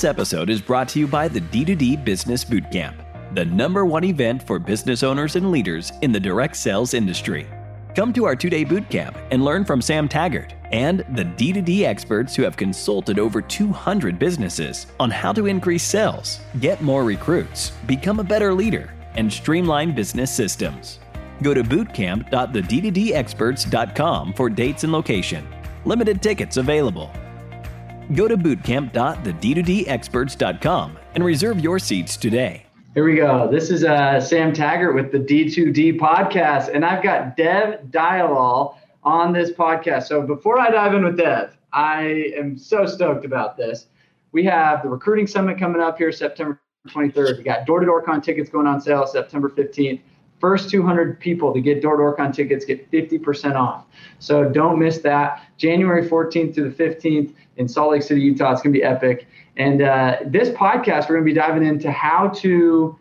This episode is brought to you by the D2D Business Bootcamp, the number one event for business owners and leaders in the direct sales industry. Come to our two day bootcamp and learn from Sam Taggart and the D2D experts who have consulted over 200 businesses on how to increase sales, get more recruits, become a better leader, and streamline business systems. Go to bootcamp.thed2dexperts.com for dates and location. Limited tickets available. Go to bootcamp.thed2dexperts.com and reserve your seats today. Here we go. This is uh, Sam Taggart with the D2D podcast, and I've got Dev Dayalal on this podcast. So before I dive in with Dev, I am so stoked about this. We have the recruiting summit coming up here September 23rd. We got door to door con tickets going on sale September 15th. First 200 people to get door to door con tickets get 50% off. So don't miss that. January 14th to the 15th in Salt Lake City, Utah. It's going to be epic. And uh, this podcast, we're going to be diving into how to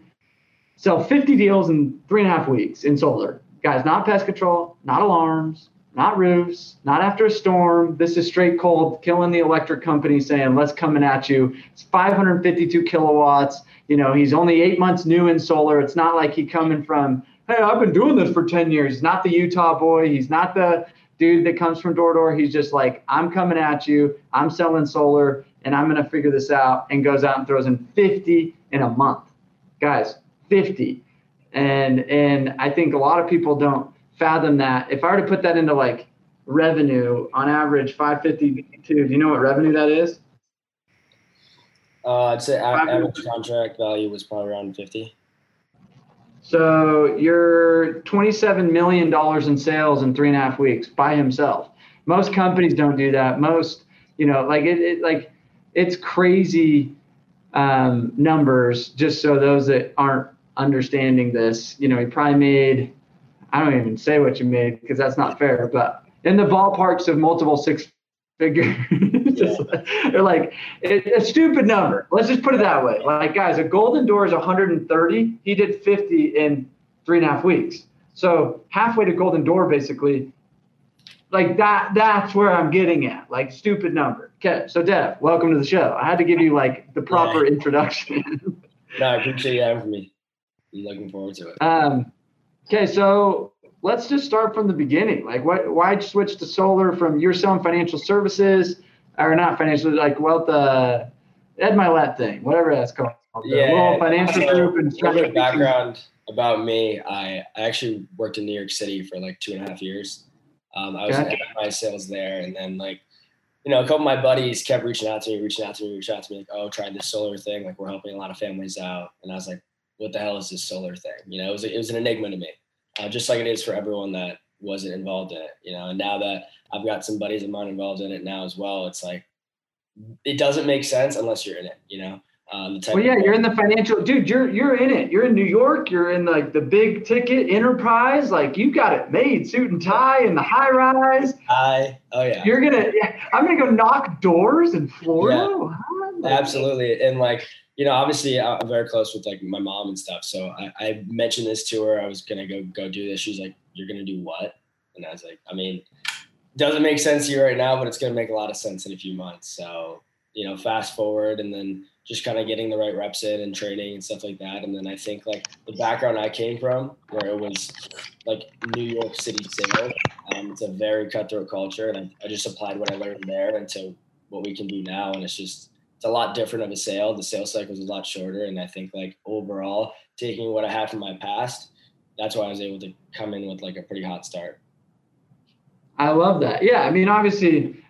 sell 50 deals in three and a half weeks in solar. Guys, not pest control, not alarms, not roofs, not after a storm. This is straight cold, killing the electric company saying, let's coming at you. It's 552 kilowatts. You know, he's only eight months new in solar. It's not like he coming from, hey, I've been doing this for 10 years. He's not the Utah boy. He's not the dude that comes from door to door. He's just like, I'm coming at you. I'm selling solar and I'm going to figure this out and goes out and throws in 50 in a month. Guys, 50. And and I think a lot of people don't fathom that. If I were to put that into like revenue on average 552, do you know what revenue that is? Uh, I'd say average contract value was probably around 50. So you're 27 million dollars in sales in three and a half weeks by himself. Most companies don't do that. Most, you know, like it, it like it's crazy um, numbers. Just so those that aren't understanding this, you know, he probably made. I don't even say what you made because that's not fair, but in the ballparks of multiple six figures. they're like it, a stupid number. Let's just put it that way. Like guys, a golden door is 130. He did 50 in three and a half weeks. So halfway to golden door, basically. Like that. That's where I'm getting at. Like stupid number. Okay. So Dev, welcome to the show. I had to give you like the proper yeah. introduction. no, I appreciate you having me. I'm looking forward to it. Um. Okay. So let's just start from the beginning. Like, what? Why switch to solar from you're selling financial services? or not financial, like wealth, uh, Ed Mylett thing, whatever that's called. Yeah, financial so, group and a background about me. I, I actually worked in New York City for like two and a half years. Um, I was okay. in my sales there, and then like, you know, a couple of my buddies kept reaching out to me, reaching out to me, reaching out to me, like, oh, try this solar thing. Like, we're helping a lot of families out, and I was like, what the hell is this solar thing? You know, it was it was an enigma to me, uh, just like it is for everyone that wasn't involved in it. You know, and now that I've got some buddies of mine involved in it now as well. It's like it doesn't make sense unless you're in it. You know. Um, well, yeah, you're in the financial, dude. You're you're in it. You're in New York. You're in like the big ticket enterprise. Like you got it made, suit and tie, in the high rise. I oh yeah. You're gonna. Yeah, I'm gonna go knock doors in Florida. Yeah, absolutely, and like you know, obviously I'm very close with like my mom and stuff. So I, I mentioned this to her. I was gonna go go do this. She's like, "You're gonna do what?" And I was like, "I mean, doesn't make sense to you right now, but it's to make a lot of sense in a few months. So, you know, fast forward and then just kind of getting the right reps in and training and stuff like that. And then I think like the background I came from, where it was like New York City sales, um, it's a very cutthroat culture. And I, I just applied what I learned there into what we can do now. And it's just, it's a lot different of a sale. The sales cycle is a lot shorter. And I think like overall, taking what I had from my past, that's why I was able to come in with like a pretty hot start. I love that. Yeah, I mean, obviously,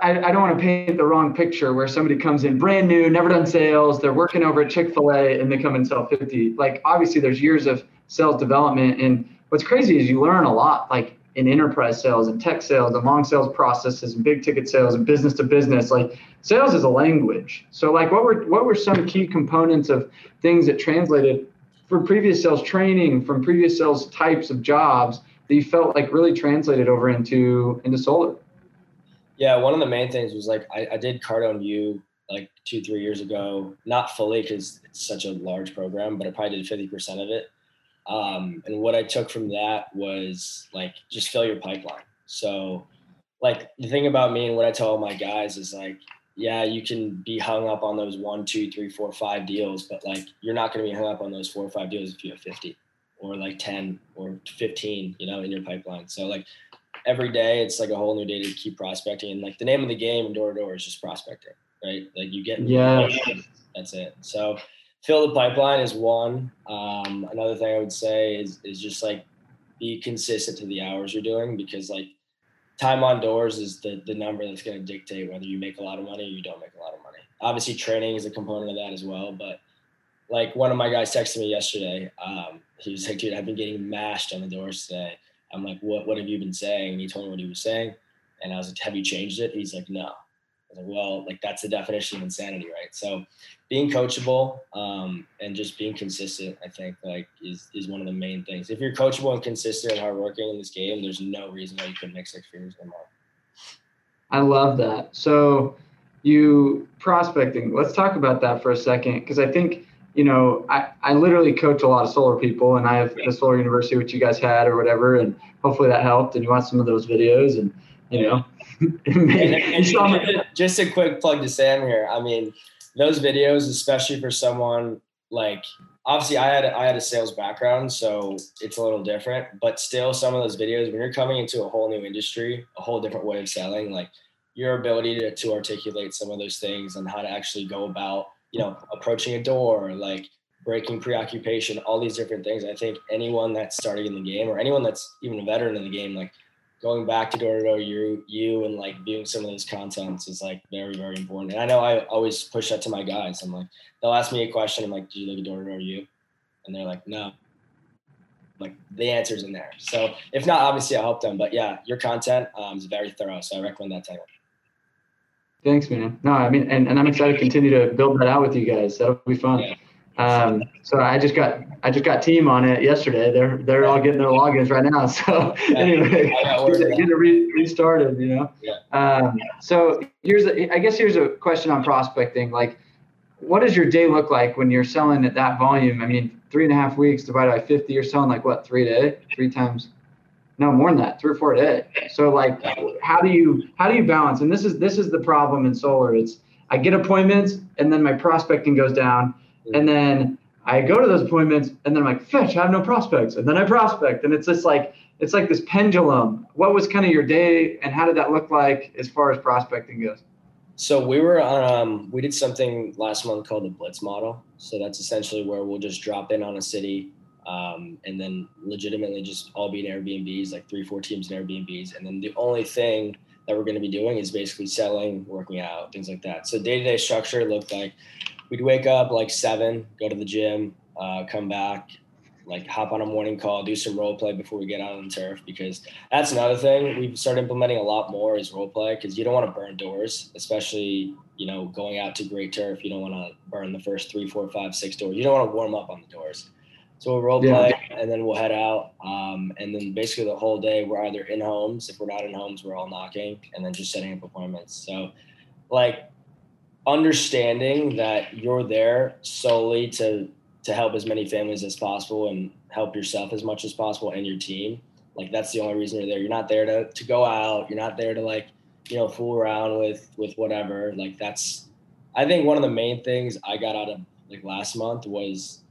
I, I don't want to paint the wrong picture where somebody comes in brand new, never done sales, they're working over at Chick fil A and they come and sell 50. Like, obviously, there's years of sales development. And what's crazy is you learn a lot, like in enterprise sales and tech sales and long sales processes and big ticket sales and business to business. Like, sales is a language. So, like, what were what were some key components of things that translated from previous sales training, from previous sales types of jobs? that you felt like really translated over into into solar? Yeah, one of the main things was like I, I did Cardone U like two three years ago, not fully because it's such a large program, but I probably did fifty percent of it. Um, and what I took from that was like just fill your pipeline. So, like the thing about me and what I tell all my guys is like yeah, you can be hung up on those one, two, three, four, five deals, but like you're not going to be hung up on those four or five deals if you have 50 or like 10 or 15, you know, in your pipeline. So like every day it's like a whole new day to keep prospecting. And like the name of the game door to door is just prospecting, right? Like you get, yeah, that's it. So fill the pipeline is one. Um, another thing I would say is, is just like be consistent to the hours you're doing because like time on doors is the, the number that's going to dictate whether you make a lot of money or you don't make a lot of money. Obviously, training is a component of that as well. But like one of my guys texted me yesterday, um, he was like, "Dude, I've been getting mashed on the doors today." I'm like, "What? What have you been saying?" And he told me what he was saying, and I was like, "Have you changed it?" He's like, "No." Like, "Well, like that's the definition of insanity, right?" So being coachable um, and just being consistent, I think like is is one of the main things. If you're coachable and consistent and hardworking in this game, there's no reason why you couldn't make six figures more. I love that. So you prospecting. Let's talk about that for a second because I think you know I, I literally coach a lot of solar people and I have the solar university which you guys had or whatever and hopefully that helped and you watched some of those videos and you know and, and, just a quick plug to Sam here. I mean those videos, especially for someone like obviously I had I had a sales background, so it's a little different. But still, some of those videos when you're coming into a whole new industry, a whole different way of selling, like your ability to, to articulate some of those things and how to actually go about, you know, approaching a door, like breaking preoccupation, all these different things. I think anyone that's starting in the game or anyone that's even a veteran in the game, like going back to door to door you you and like viewing some of those contents is like very very important. And i know i always push that to my guys. I'm like they'll ask me a question. I'm like do you look at door to door you? And they're like no. Like the answer's in there. So if not obviously i'll help them. But yeah your content um, is very thorough so i recommend that title thanks man. No i mean and, and i'm excited to continue to build that out with you guys. That'll be fun. Yeah. Um, so I just got I just got team on it yesterday. They're they're all getting their logins right now. So yeah, anyway, get it re- restarted. You know. Yeah. Um, so here's a, I guess here's a question on prospecting. Like, what does your day look like when you're selling at that volume? I mean, three and a half weeks divided by fifty, you're selling like what three day, three times. No, more than that, three or four a day. So like, how do you how do you balance? And this is this is the problem in solar. It's I get appointments and then my prospecting goes down and then I go to those appointments and then I'm like, fetch, I have no prospects. And then I prospect. And it's just like, it's like this pendulum. What was kind of your day and how did that look like as far as prospecting goes? So we were um, we did something last month called the Blitz model. So that's essentially where we'll just drop in on a city um, and then legitimately just all be in Airbnbs, like three, four teams in Airbnbs. And then the only thing that we're going to be doing is basically selling, working out, things like that. So day to day structure looked like we'd wake up like seven, go to the gym, uh, come back, like hop on a morning call, do some role play before we get out on the turf because that's another thing we've started implementing a lot more is role play because you don't want to burn doors, especially you know going out to great turf. You don't want to burn the first three, four, five, six doors. You don't want to warm up on the doors. So we'll role play yeah. and then we'll head out. Um, and then basically the whole day we're either in homes. If we're not in homes, we're all knocking and then just setting up appointments. So like understanding that you're there solely to to help as many families as possible and help yourself as much as possible and your team. Like that's the only reason you're there. You're not there to, to go out. You're not there to like you know fool around with with whatever. Like that's i think one of the main things i got out of like last month was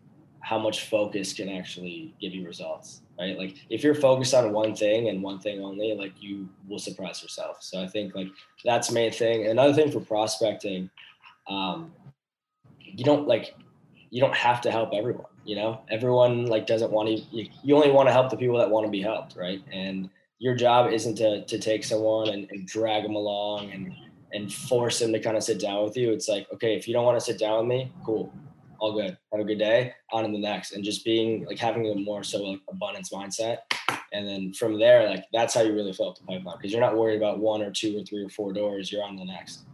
how much focus can actually give you results right? Like if you're focused on one thing and one thing only like you will surprise yourself. So i think like that's main thing. Another thing for prospecting um, you don't like you don't have to help everyone you know? Everyone like doesn't want to you, you only want to help the people that want to be helped right? And your job isn't to to take someone and, and drag them along and and force them to kind of sit down with you. It's like okay if you don't want to sit down with me cool all good have a good day on to the next and just being like having a more so like abundance mindset and then from there like that's how you really fill up the pipeline because you're not worried about one or two or three or four doors you're on the next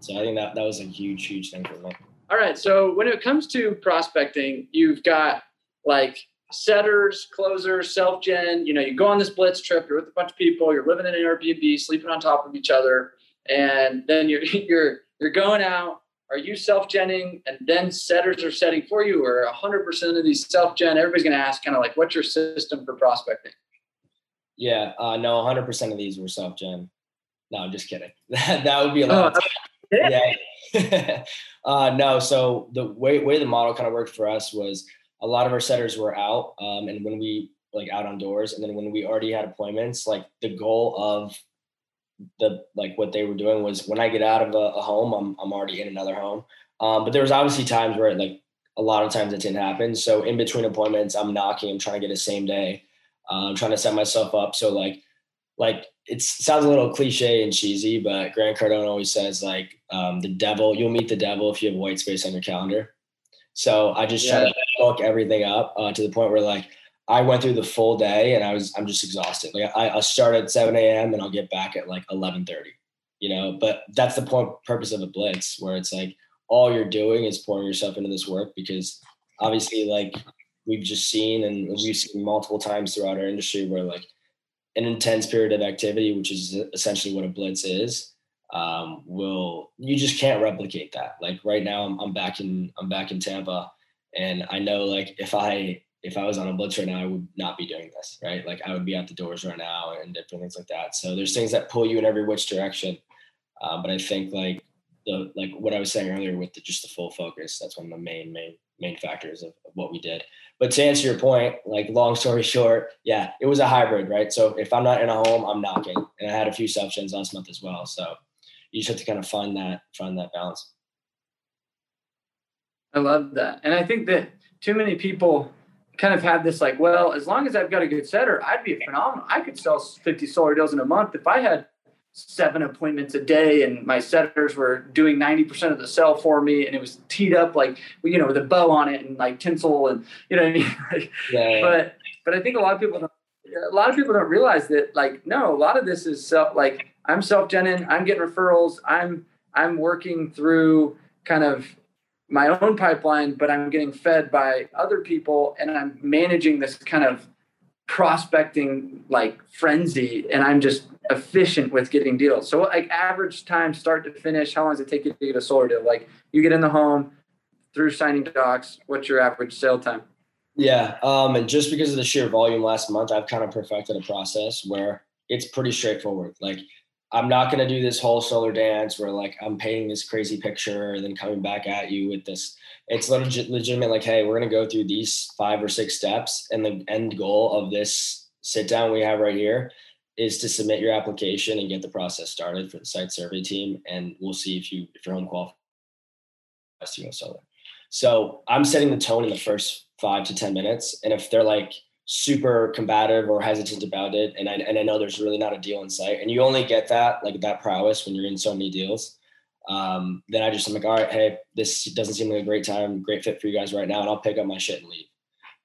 so I think that that was a huge, huge thing for me. All right. So when it comes to prospecting, you've got like setters, closers, self gen. You know, you go on this blitz trip. You're with a bunch of people. You're living in an Airbnb, sleeping on top of each other, and then you're you're you're going out. Are you self genning, and then setters are setting for you, or 100% of these self gen? Everybody's going to ask, kind of like, what's your system for prospecting? Yeah, uh, no, 100% of these were self gen. No, I'm just kidding. that, that would be a lot. Oh, yeah. uh, no, so the way way the model kind of worked for us was a lot of our setters were out, um, and when we like out on doors, and then when we already had appointments, like the goal of the like what they were doing was when I get out of a, a home, I'm I'm already in another home. Um, but there was obviously times where like a lot of times it didn't happen. So in between appointments, I'm knocking. I'm trying to get a same day. Uh, I'm trying to set myself up so like like it sounds a little cliche and cheesy, but Grant Cardone always says like um, the devil. You'll meet the devil if you have white space on your calendar. So I just yeah. try to book everything up uh, to the point where like I went through the full day and I was I'm just exhausted. Like I, start at 7 a.m. and I'll get back at like 11:30. You know, but that's the point purpose of a blitz where it's like all you're doing is pouring yourself into this work because obviously like we've just seen and we've seen multiple times throughout our industry where like an intense period of activity, which is essentially what a blitz is, um, will you just can't replicate that. Like right now, I'm, I'm back in I'm back in Tampa, and I know like if I if I was on a blitz right now, I would not be doing this, right? Like I would be out the doors right now and different things like that. So there's things that pull you in every which direction. Um, but I think like the like what I was saying earlier with the, just the full focus, that's one of the main main main factors of, of what we did. But to answer your point, like long story short, yeah, it was a hybrid, right? So if I'm not in a home, I'm knocking, and I had a few sessions last month as well. So you just have to kind of find that find that balance. I love that, and I think that too many people kind of had this like, well, as long as I've got a good setter, I'd be a phenomenal. I could sell 50 solar deals in a month if I had seven appointments a day and my setters were doing 90% of the sell for me and it was teed up like you know with a bow on it and like tinsel and you know I mean? like, yeah, but but I think a lot of people don't a lot of people don't realize that like no a lot of this is self like I'm self-genning I'm getting referrals I'm I'm working through kind of my own pipeline but I'm getting fed by other people and I'm managing this kind of prospecting like frenzy and I'm just efficient with getting deals. So like average time start to finish, how long does it take you to get a solar deal? Like you get in the home through signing docs, what's your average sale time? Yeah. Um, and just because of the sheer volume last month, I've kind of perfected a process where it's pretty straightforward. Like I'm not going to do this whole solar dance where like I'm painting this crazy picture and then coming back at you with this. It's legit, legitimate. Like, hey, we're going to go through these five or six steps, and the end goal of this sit down we have right here is to submit your application and get the process started for the site survey team, and we'll see if you if you're home qualified to go solar. So I'm setting the tone in the first five to ten minutes, and if they're like super combative or hesitant about it. And I, and I know there's really not a deal in sight. And you only get that like that prowess when you're in so many deals. Um, then i just i'm like all right hey this doesn't seem like a great time great fit for you guys right now and i'll pick up my shit and leave.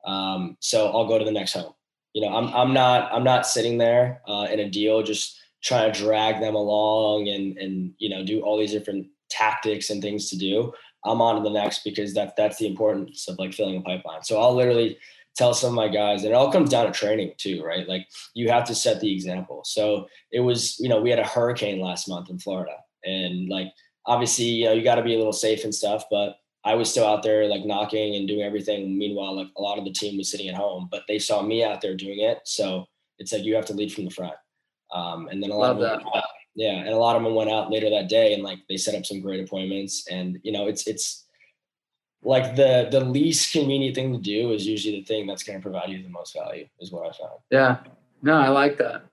Um, so i'll go to the next home. You know i'm, I'm not i'm not sitting there uh, in a deal just trying to drag them along and and you know do all these different tactics and things to do. I'm on to the next because that that's the importance of like filling a pipeline. So i'll literally tell some of my guys, and it all comes down to training too, right? Like you have to set the example. So it was, you know, we had a hurricane last month in Florida, and like obviously, you know, you got to be a little safe and stuff, but I was still out there like knocking and doing everything. Meanwhile, like a lot of the team was sitting at home, but they saw me out there doing it. So it's like you have to lead from the front. Um, and then a lot Love of them, yeah, and a lot of them went out later that day and like they set up some great appointments. And you know, it's it's like the the least convenient thing to do is usually the thing that's going to provide you the most value is what i found. Yeah. No i like that.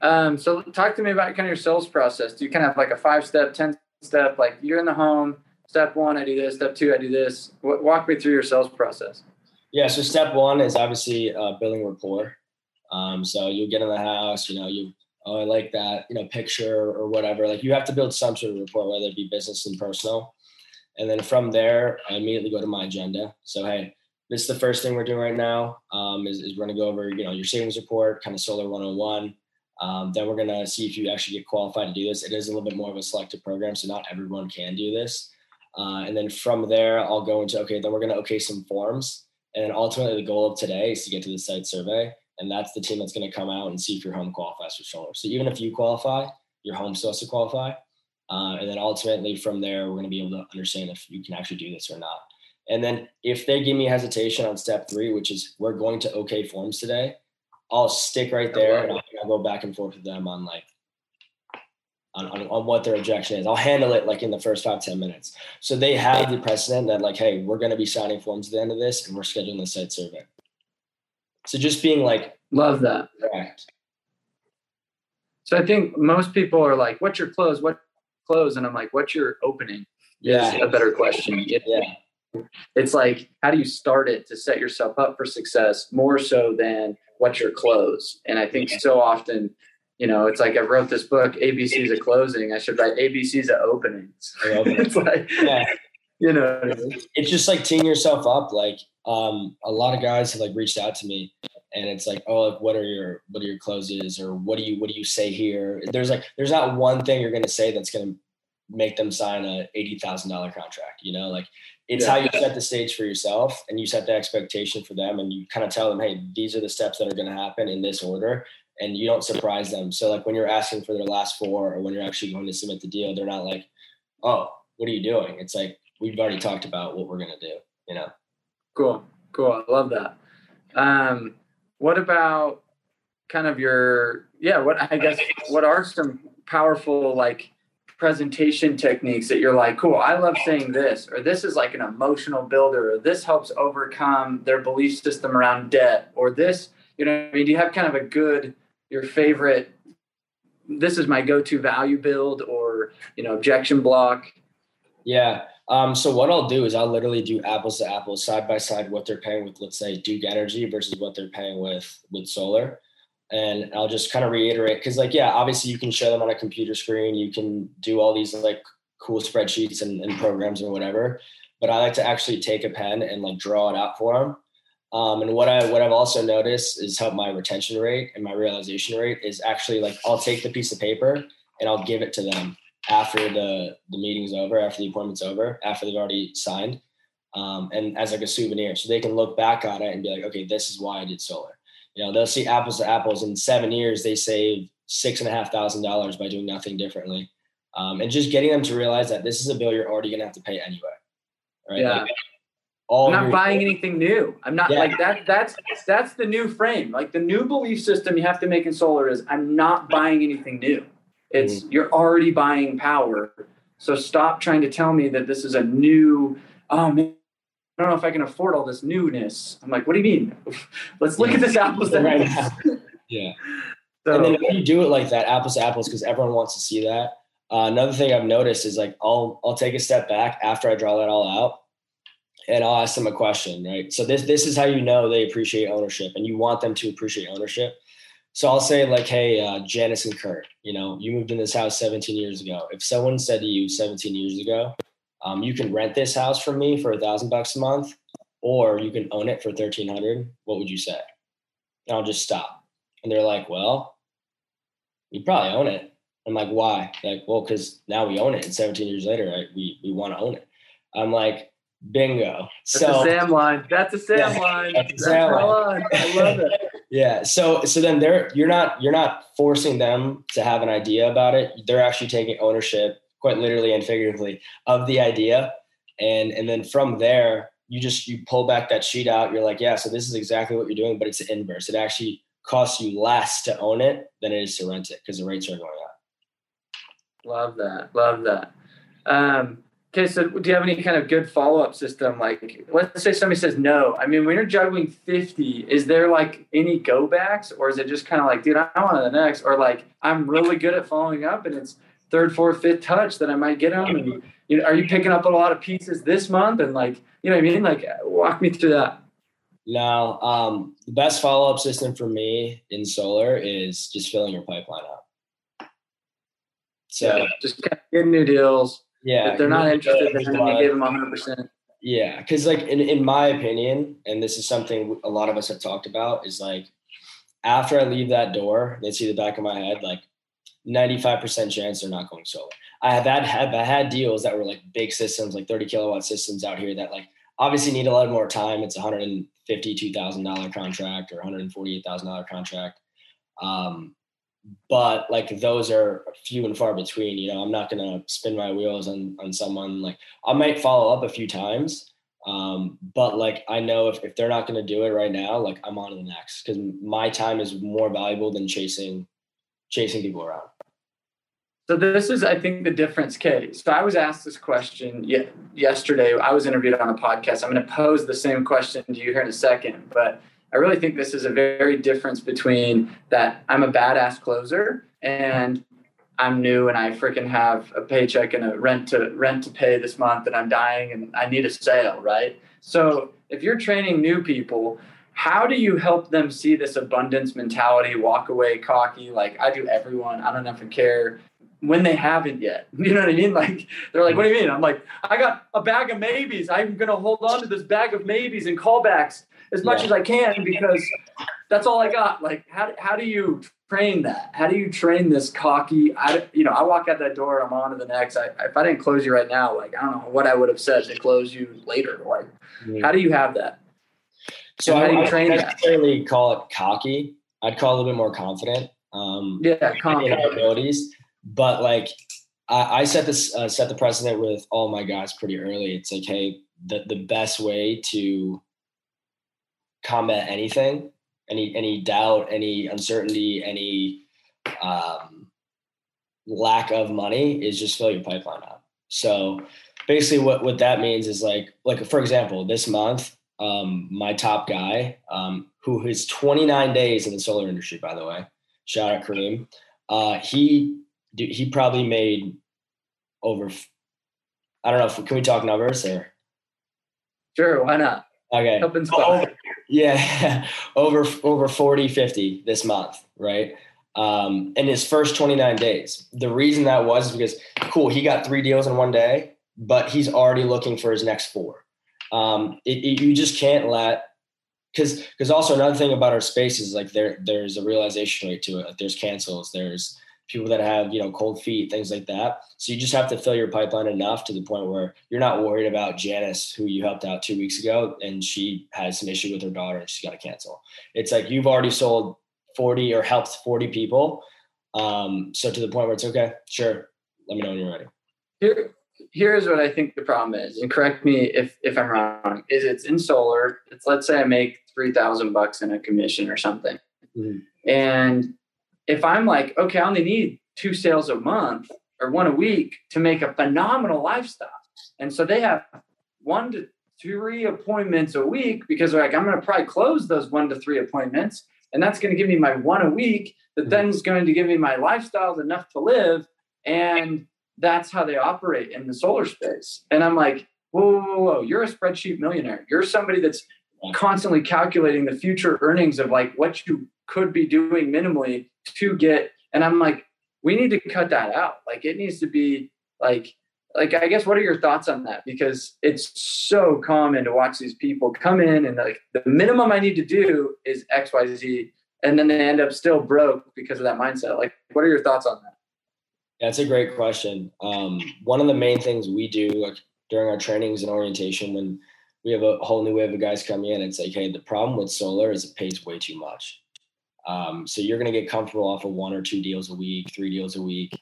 Um, so talk to me about kind of your sales process. Do you kind of have like a five step ten step like you're in the home step one i do this step two i do this? Walk me through your sales process. Yeah so step one is obviously uh, building rapport. Um, so you get in the house you know you oh i like that you know picture or whatever. Like you have to build some sort of rapport whether it be business and personal and then from there, I immediately go to my agenda. So, hey, this is the first thing we're doing right now um, is, is, we're going to go over, you know, your savings report, kind of solar 101. Um, then we're going to see if you actually get qualified to do this. It is a little bit more of a selective program, so not everyone can do this. Uh, and then from there, I'll go into, okay, then we're going to okay some forms. And then ultimately the goal of today is to get to the site survey. And that's the team that's going to come out and see if your home qualifies for solar. So even if you qualify, your home still has to qualify. Uh, and then ultimately from there, we're going to be able to understand if you can actually do this or not. And then if they give me hesitation on step three, which is we're going to okay forms today, I'll stick right there and I'll, I'll go back and forth with them on like, on, on, on what their objection is. I'll handle it like in the first five ten minutes. So they have the precedent that like, hey, we're going to be signing forms at the end of this and we're scheduling the site survey. So just being like, love that. Correct. So I think most people are like, what's your close? What close? And I'm like, what's your opening? Yeah. a better question. Yeah. It's like, how do you start it to set yourself up for success more so than what's your close? And I think so often, you know, it's like I wrote this book, ABCs of closing. I should write ABCs of openings. it's like, yeah. you know, it's just like teeing yourself up. Like, um, a lot of guys have like reached out to me and it's like, oh, like, what are your what are your closes or what do you what do you say here? There's like there's not one thing you're gonna say that's gonna make them sign a eighty thousand dollar contract. You know, like it's yeah. how you set the stage for yourself and you set the expectation for them and you kind of tell them, hey, these are the steps that are going to happen in this order, and you don't surprise them. So like when you're asking for their last four or when you're actually going to submit the deal, they're not like, oh, what are you doing? It's like we've already talked about what we're going to do. You know. Cool, cool. I love that. Um, what about kind of your yeah? What I guess what are some powerful like presentation techniques that you're like, cool, I love saying this, or this is like an emotional builder, or this helps overcome their belief system around debt, or this, you know, I mean, do you have kind of a good, your favorite, this is my go to value build or, you know, objection block? Yeah. Um, so what I'll do is I'll literally do apples to apples, side by side, what they're paying with, let's say, Duke Energy versus what they're paying with with solar. And I'll just kind of reiterate because, like, yeah, obviously you can show them on a computer screen, you can do all these like cool spreadsheets and, and programs or whatever. But I like to actually take a pen and like draw it out for them. Um, and what I what I've also noticed is help my retention rate and my realization rate is actually like I'll take the piece of paper and I'll give it to them after the the meeting's over, after the appointment's over, after they've already signed, um, and as like a souvenir, so they can look back on it and be like, okay, this is why I did solar. You know, they'll see apples to apples. In seven years, they save six and a half thousand dollars by doing nothing differently, um, and just getting them to realize that this is a bill you're already going to have to pay anyway. Right? Yeah. Like, all I'm not buying anything new. I'm not yeah. like that. That's that's the new frame. Like the new belief system you have to make in solar is I'm not buying anything new. It's mm-hmm. you're already buying power. So stop trying to tell me that this is a new, oh man, I don't know if I can afford all this newness. I'm like, what do you mean? Let's look yeah. at this apples to right Yeah. So, and then if you do it like that, apples to apples, because everyone wants to see that. Uh, another thing I've noticed is like I'll I'll take a step back after I draw that all out, and I'll ask them a question. Right. So this this is how you know they appreciate ownership, and you want them to appreciate ownership. So I'll say like, hey, uh, Janice and Kurt, you know, you moved in this house 17 years ago. If someone said to you 17 years ago, um, you can rent this house from me for a thousand bucks a month, or you can own it for 1300, what would you say? And I'll just stop. And they're like, well, you probably own it. I'm like, why? Like, well, because now we own it. And 17 years later, right, we, we want to own it. I'm like, bingo. That's so, a Sam line. That's a Sam yeah, line. That's a Sam line. line. I love it. Yeah so so then they're you're not you're not forcing them to have an idea about it. They're actually taking ownership quite literally and figuratively of the idea. And and then from there you just you pull back that sheet out. You're like yeah so this is exactly what you're doing but it's inverse. It actually costs you less to own it than it is to rent it because the rates are going up. Love that love that. Um Okay, so do you have any kind of good follow up system? Like, let's say somebody says no. I mean, when you're juggling 50, is there like any go backs, or is it just kind of like, dude, I want to the next, or like, I'm really good at following up, and it's third, fourth, fifth touch that I might get them, and you know, are you picking up a lot of pieces this month, and like, you know, what I mean, like, walk me through that. No, um, the best follow up system for me in solar is just filling your pipeline up. So yeah, just getting new deals yeah. If they're not interested, then you give them 100%. Yeah. Cause like in, in my opinion, and this is something a lot of us have talked about is like, after I leave that door, they see the back of my head, like 95% chance they're not going solar. I have had, have I had deals that were like big systems, like 30 kilowatt systems out here that like obviously need a lot more time. It's a $152,000 contract or $148,000 contract. Um, but like those are few and far between you know i'm not to spin my wheels on on someone like i might follow up a few times um, but like i know if, if they're not to do it right now like i'm on to the next because my time is more valuable than chasing chasing people around So this is, I think, the difference, Kate. So I was asked this question yesterday. I was interviewed on a podcast. I'm going to pose the same question to you here in a second, but I really think this is a very difference between that I'm a badass closer and I'm new and I freaking have a paycheck and a rent to rent to pay this month and I'm dying and I need a sale, right? So if you're training new people, how do you help them see this abundance mentality, walk away cocky, like I do everyone, I don't ever care when they haven't yet. You know what I mean? Like they're like, what do you mean? I'm like, I got a bag of maybes. I'm gonna hold on to this bag of maybes and callbacks as much yeah. as I can because that's all I got. Like, how, how do you train that? How do you train this cocky? I, you know, I walk out that door, I'm on to the next. I, if I didn't close you right now, like, I don't know what I would have said to close you later. Like, mm-hmm. how do you have that? So how I, do you train that I necessarily call it cocky. I'd call it a little bit more confident. Um, yeah, confident. abilities. But like, I, I set this uh, set the precedent with all my guys pretty early. It's like, hey, the the best way to combat anything any any doubt, any uncertainty, any um, lack of money is just fill your pipeline up. So basically, what what that means is like like for example, this month, um, my top guy, um, who is 29 days in the solar industry, by the way, shout out Kareem. Uh, he he probably made over. I don't know. If, can we talk numbers or? Sure, why not? Okay. Help inspire. Yeah, over over 40, 50 this month, right? Um, in his first 29 days. The reason that was is because cool, he got three deals in one day, but he's already looking for his next four. Um, it, it, you just can't let because because also another thing about our space is like there there's a realization rate to it. There's cancels, there's people that have you know cold feet things like that. So you just have to fill your pipeline enough to the point where you're not worried about janice who you helped out two weeks ago and she has some issue with her daughter and she's got to cancel. It's like you've already sold 40 or helped 40 people um, so to the point where it's okay sure let me know when you're ready. Here, here's what i think the problem is and correct me if if i'm wrong is it's in solar it's let's say i make 3000 bucks in a commission or something. Mm-hmm. and if I'm like, okay, I only need two sales a month or one a week to make a phenomenal lifestyle. And so they have one to three appointments a week because they're like, I'm going to probably close those one to three appointments. And that's going to give me my one a week that mm-hmm. then is going to give me my lifestyle enough to live. And that's how they operate in the solar space. And I'm like, whoa, whoa, whoa, whoa, you're a spreadsheet millionaire. You're somebody that's constantly calculating the future earnings of like what you could be doing minimally to get and i'm like we need to cut that out. Like it needs to be like like i guess what are your thoughts on that? Because it's so common to watch these people come in and like the minimum i need to do is xyz and then they end up still broke because of that mindset. Like what are your thoughts on that? That's a great question. Um, one of the main things we do during our trainings and orientation when we have a whole new wave of guys coming in it's like hey the problem with solar is it pays way too much um, so you're going to get comfortable off of one or two deals a week, three deals a week.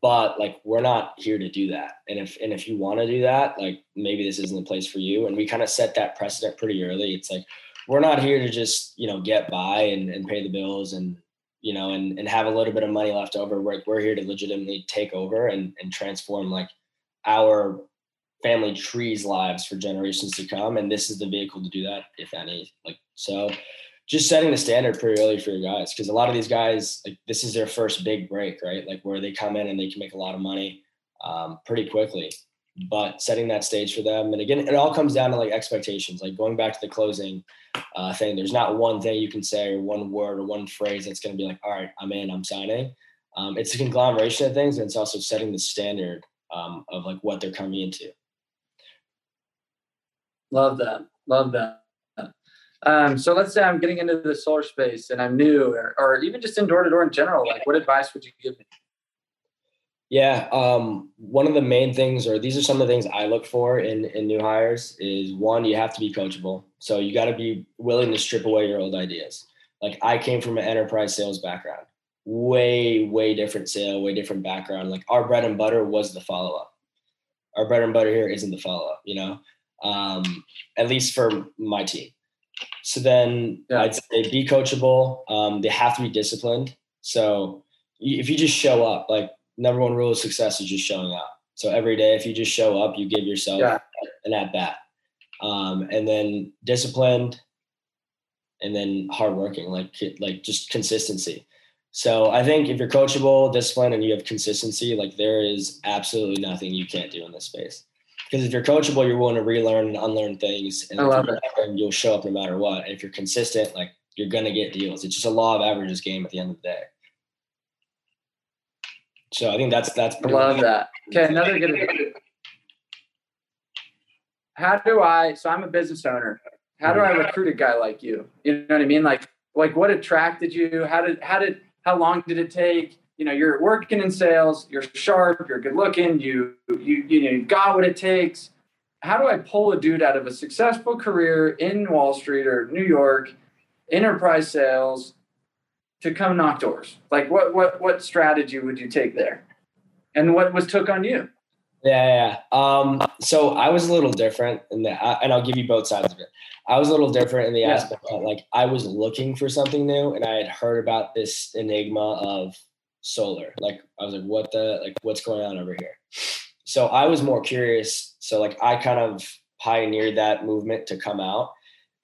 But like we're not here to do that. And if and if you want to do that, like maybe this isn't the place for you. And we kind of set that precedent pretty early. It's like we're not here to just you know get by and, and pay the bills and you know and, and have a little bit of money left over. We're we're here to legitimately take over and and transform like our family trees lives for generations to come. And this is the vehicle to do that, if any. Like so just setting the standard pretty early for your guys because a lot of these guys like this is their first big break right like where they come in and they can make a lot of money um, pretty quickly but setting that stage for them and again it all comes down to like expectations like going back to the closing uh, thing there's not one thing you can say or one word or one phrase that's going to be like all right i'm in i'm signing um, it's a conglomeration of things and it's also setting the standard um, of like what they're coming into love that love that um, so let's say I'm getting into the solar space and I'm new, or, or even just in door to door in general. Like, what advice would you give me? Yeah, um, one of the main things, or these are some of the things I look for in in new hires, is one, you have to be coachable. So you got to be willing to strip away your old ideas. Like I came from an enterprise sales background, way way different sale, way different background. Like our bread and butter was the follow up. Our bread and butter here isn't the follow up. You know, um, at least for my team. So then yeah. I'd say be coachable. Um, they have to be disciplined. So if you just show up, like number one rule of success is just showing up. So every day, if you just show up, you give yourself Yeah. an at bat, um, and then disciplined, and then hardworking, like like just consistency. So I think if you're coachable, disciplined, and you have consistency, like there is absolutely nothing you can't do in this space. Because if you're coachable, you're willing to relearn and unlearn things, and I love you're and you'll show up no matter what. And if you're consistent, like you're gonna get deals. It's just a law of averages game at the end of the day. So I think that's that's I pretty love much- that. Okay, another good. How do I? So I'm a business owner. How do I recruit a guy like you? You know what I mean? Like, like what attracted you? How did, how did, how long did it take? You know, you're working in sales. You're sharp. You're good looking. You, you, you know, you've got what it takes. How do I pull a dude out of a successful career in Wall Street or New York, enterprise sales, to come knock doors? Like, what, what, what strategy would you take there? And what was took on you? Yeah, yeah. Um, so I was a little different in that, I- and I'll give you both sides of it. I was a little different in the Yeah. aspect that, like, I was looking for something new, and I had heard about this enigma of solar. Like, I was like, "What the? Like, what's going on over here?" So I was more curious. So, like, I kind of pioneered that movement to come out,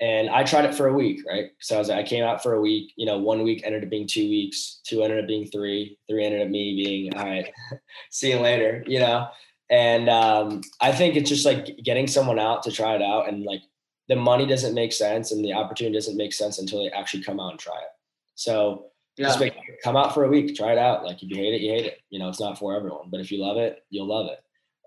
and I tried it for a week, right? So I was like, I came out for a week. You know, one week ended up being two weeks, two ended up being three, three ended up me being all right. see you later. You know. And um, I think it's just like getting someone out to try it out, and like the money doesn't make sense, and the opportunity doesn't make sense until they actually come out and try it. So just make, come out for a week, try it out. Like if you hate it, you hate it. You know, it's not for everyone, but if you love it, you'll love it.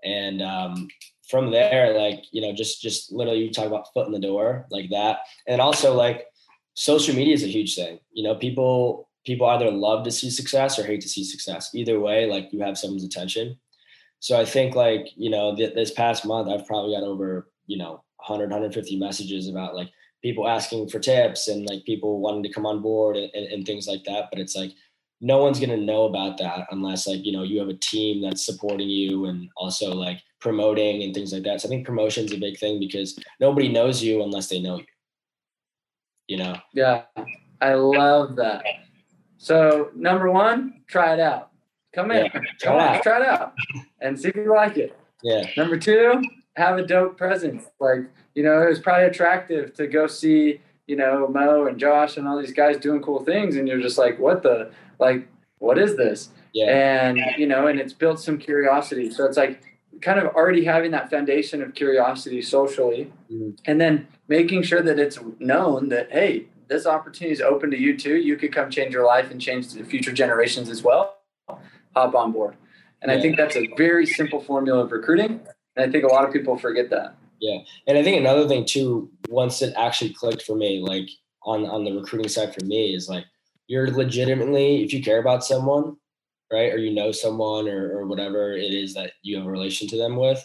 And um, from there, like you know, just just literally you talk about foot in the door like that, and also like social media is a huge thing. You know, people people either love to see success or hate to see success. Either way, like you have someone's attention. So I think like, you know, th- this past month, I've probably got over, you know, 100, 150 messages about like people asking for tips and like people wanting to come on board and, and, and things like that. But it's like, no one's going to know about that unless like, you know, you have a team that's supporting you and also like promoting and things like that. So I think promotion is a big thing because nobody knows you unless they know you, you know? Yeah, I love that. So number one, try it out. Come in, Yeah, come try on, out. try it out, and see if you like it. Yeah. Number two, have a dope presence. Like you know, it was probably attractive to go see you know Mo and Josh and all these guys doing cool things, and you're just like, what the like, what is this? Yeah. and you know and it's built some curiosity so it's like kind of already having that foundation of curiosity socially Mhm. and then making sure that it's known that hey this opportunity is open to you too you could come change your life and change the future generations as well hop on board and i think that's a very simple formula of recruiting and i think a lot of people forget that Yeah. And I think another thing too, once it actually clicked for me, like on on the recruiting side for me, is like you're legitimately, if you care about someone, right, or you know someone or or whatever it is that you have a relation to them with,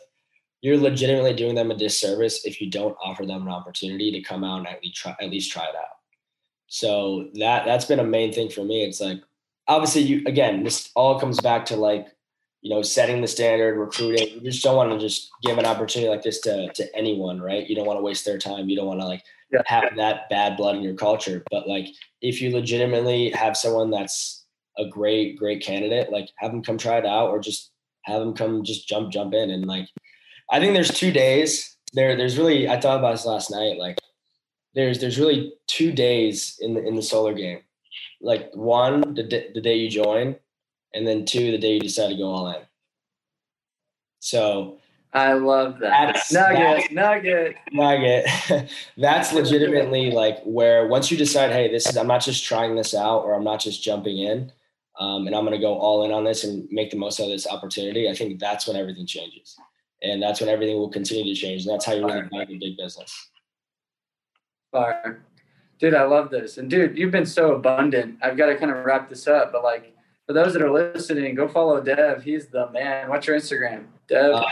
you're legitimately doing them a disservice if you don't offer them an opportunity to come out and at least try at least try it out. So that that's been a main thing for me. It's like obviously you again, this all comes back to like you know, setting the standard, recruiting. You just don't want to just give an opportunity like this to to anyone, right? You don't want to waste their time. You don't want to like Yeah. have that bad blood in your culture. But like, if you legitimately have someone that's a great, great candidate, like have them come try it out, or just have them come just jump, jump in. And like, I think there's two days there. There's really I thought about this last night. Like, there's there's really two days in the in the solar game. Like one, the the day you join, and then two, the day you decide to go all in. So i love that That's- nugget nugget nugget, that's legitimately like where once you decide, hey, this is I'm not just trying this out or I'm not just jumping in, um, and I'm gonna go all in on this and make the most out of this opportunity. I think that's when everything changes, and that's when everything will continue to change, and that's how you really build a big business. Fire. Dude, I love this. And dude, you've been so abundant. I've got to kind of wrap this up, but like for those that are listening, go follow Dev. He's the man. What's your Instagram? Dev. Uh,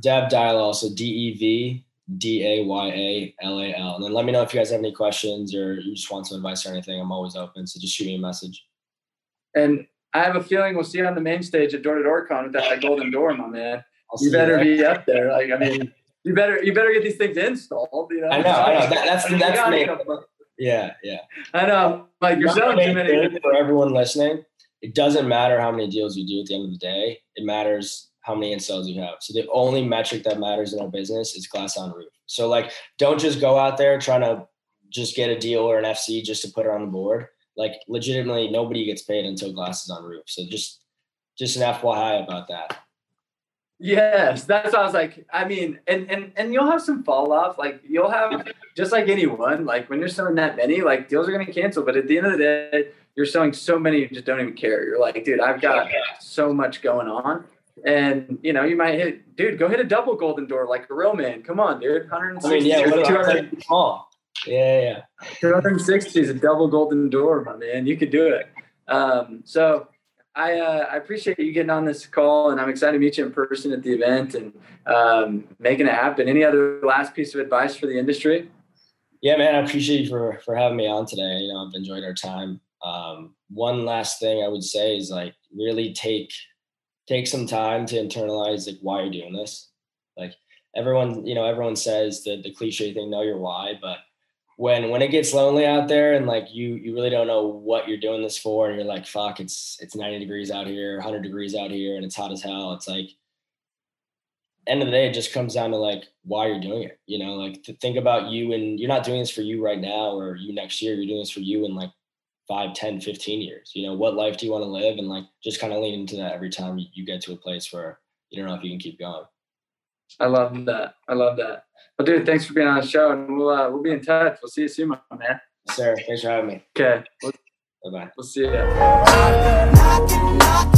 Dev Dayalal, so D E V D A Y A L A L. And then let me know if you guys have any questions or you just want some advice or anything. I'm always open. So just shoot me a message. and I have a feeling we'll see you on the main stage at Door to Door Con with that golden door, my man. You better there. be up there. Like, I mean, you better you better get these things installed. You know, I know, I know. That- that's- I mean, you me. Yeah, yeah. I know. Like you're selling too many. for everyone listening. It doesn't matter how many deals you do at the end of the day. It matters how many installs you have. So the only metric that matters in our business is glass on roof. So like, don't just go out there trying to just get a deal or an FC just to put it on the board. Like legitimately nobody gets paid until glass is on roof. So just, just an FYI about that. Yes, that's what I was like. I mean, and and and you'll have some fall off. Like you'll have just like anyone. Like when you're selling that many, like deals are going to cancel. But at the end of the day, you're selling so many, you just don't even care. You're like, dude, I've got so much going on, and you know, you might hit, dude, go hit a double golden door like a real man. Come on, dude, 160. I mean, yeah, what 200, small. Yeah, yeah. 260 is a double golden door, my man. You could do it. Um, so I, uh, I appreciate you getting on this call, and I'm excited to meet you in person at the event and um, making it happen. Any other last piece of advice for the industry? Yeah, man, I appreciate you for for having me on today. You know, I've enjoyed our time. Um, one last thing I would say is like really take take some time to internalize like why you're doing this. Like everyone, you know, everyone says the the cliche thing, know your why, but when when it gets lonely out there and like you you really don't know what you're doing this for and you're like fuck it's it's 90 degrees out here 100 degrees out here and it's hot as hell it's like end of the day it just comes down to like why you're doing it you know like to think about you and you're not doing this for you right now or you next year you're doing this for you in like 5 10 15 years you know what life do you want to live and like just kind of lean into that every time you get to a place where you don't know if you can keep going I love that. I love that. Well, dude, thanks for being on the show, and we'll uh, we'll be in touch. We'll see you soon, my man. Sir, thanks for having me. Okay. Bye bye. We'll see you.